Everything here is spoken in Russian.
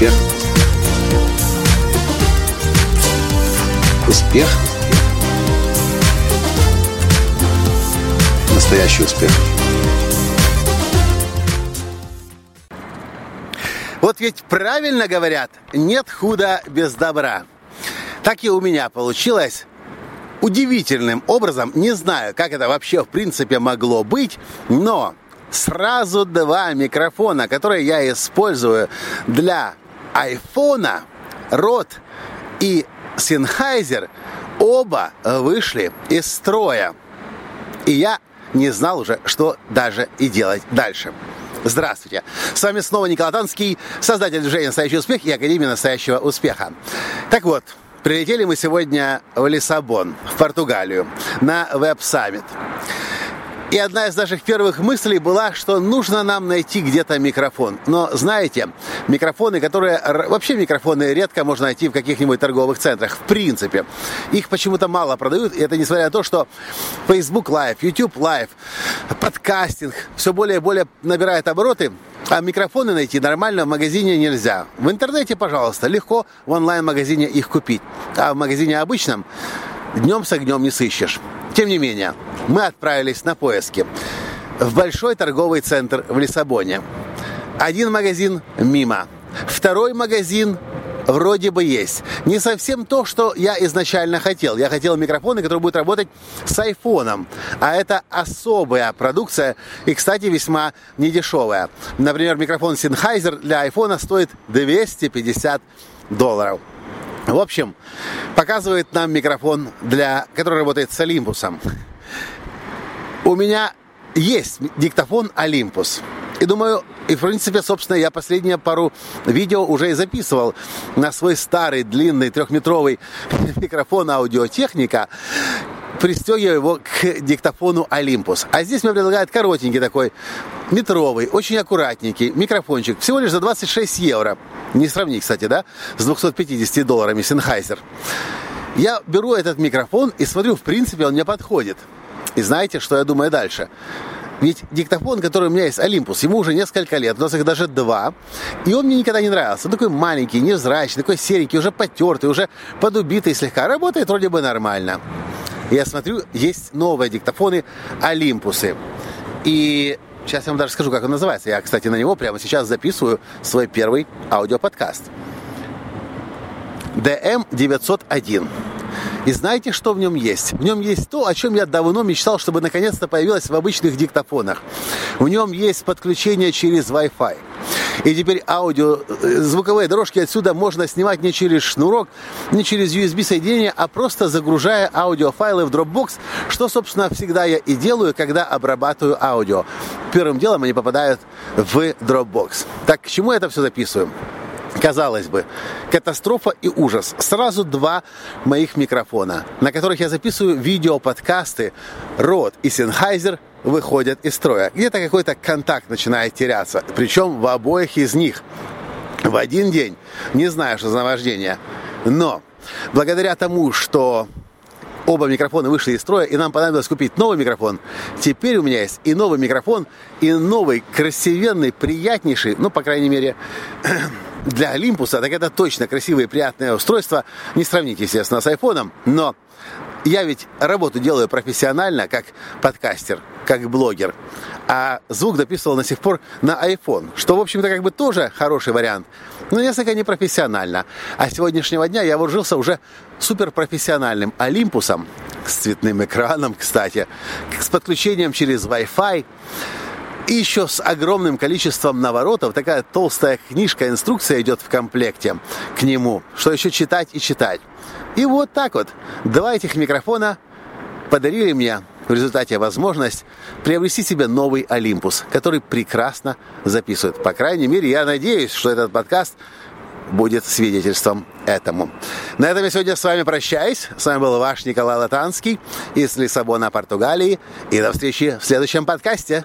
Успех. Успех. Настоящий успех. Вот ведь правильно говорят, нет худа без добра. Так и у меня получилось удивительным образом. Не знаю, как это вообще в принципе могло быть, но сразу два микрофона, которые я использую для айфона, Рот и Sennheiser, оба вышли из строя. И я не знал уже, что даже и делать дальше. Здравствуйте! С вами снова Николай Танский, создатель движения «Настоящий успех» и Академии настоящего успеха. Так вот, прилетели мы сегодня в Лиссабон, в Португалию, на веб-саммит. И одна из наших первых мыслей была, что нужно нам найти где-то микрофон. Но знаете, микрофоны, которые... Вообще микрофоны редко можно найти в каких-нибудь торговых центрах. В принципе. Их почему-то мало продают. И это несмотря на то, что Facebook Live, YouTube Live, подкастинг все более и более набирает обороты. А микрофоны найти нормально в магазине нельзя. В интернете, пожалуйста, легко в онлайн-магазине их купить. А в магазине обычном днем с огнем не сыщешь. Тем не менее, мы отправились на поиски в большой торговый центр в Лиссабоне. Один магазин мимо, второй магазин вроде бы есть. Не совсем то, что я изначально хотел. Я хотел микрофоны, которые будут работать с айфоном. А это особая продукция и, кстати, весьма недешевая. Например, микрофон Sennheiser для айфона стоит 250 долларов. В общем, показывает нам микрофон, для, который работает с Олимпусом. У меня есть диктофон Олимпус. И думаю, и в принципе, собственно, я последние пару видео уже и записывал на свой старый длинный трехметровый микрофон аудиотехника, пристегивая его к диктофону Олимпус. А здесь мне предлагают коротенький такой, метровый, очень аккуратненький микрофончик, всего лишь за 26 евро. Не сравнить, кстати, да, с 250 долларами Sennheiser. Я беру этот микрофон и смотрю, в принципе, он мне подходит. И знаете, что я думаю дальше? Ведь диктофон, который у меня есть, Олимпус, ему уже несколько лет, у нас их даже два, и он мне никогда не нравился. Он такой маленький, невзрачный, такой серенький, уже потертый, уже подубитый слегка. Работает вроде бы нормально. Я смотрю, есть новые диктофоны Олимпусы. И сейчас я вам даже скажу, как он называется. Я, кстати, на него прямо сейчас записываю свой первый аудиоподкаст. DM901. И знаете, что в нем есть? В нем есть то, о чем я давно мечтал, чтобы наконец-то появилось в обычных диктофонах. В нем есть подключение через Wi-Fi. И теперь аудио, э, звуковые дорожки отсюда можно снимать не через шнурок, не через USB соединение, а просто загружая аудиофайлы в Dropbox, что, собственно, всегда я и делаю, когда обрабатываю аудио. Первым делом они попадают в Dropbox. Так, к чему это все записываю? Казалось бы, катастрофа и ужас. Сразу два моих микрофона, на которых я записываю видео-подкасты. Рот и Sennheiser выходят из строя. Где-то какой-то контакт начинает теряться. Причем в обоих из них. В один день. Не за наваждение. Но благодаря тому, что оба микрофона вышли из строя, и нам понадобилось купить новый микрофон. Теперь у меня есть и новый микрофон, и новый, красивенный, приятнейший, ну, по крайней мере, для Олимпуса, так это точно красивое и приятное устройство. Не сравните, естественно, с айфоном, но я ведь работу делаю профессионально, как подкастер, как блогер. А звук дописывал на сих пор на iPhone, что, в общем-то, как бы тоже хороший вариант, но несколько непрофессионально. А с сегодняшнего дня я вооружился уже суперпрофессиональным Олимпусом, с цветным экраном, кстати, с подключением через Wi-Fi, и еще с огромным количеством наворотов. Такая толстая книжка, инструкция идет в комплекте к нему, что еще читать и читать. И вот так вот. Два этих микрофона подарили мне в результате возможность приобрести себе новый Олимпус, который прекрасно записывает. По крайней мере, я надеюсь, что этот подкаст будет свидетельством этому. На этом я сегодня с вами прощаюсь. С вами был ваш Николай Латанский из Лиссабона, Португалии. И до встречи в следующем подкасте.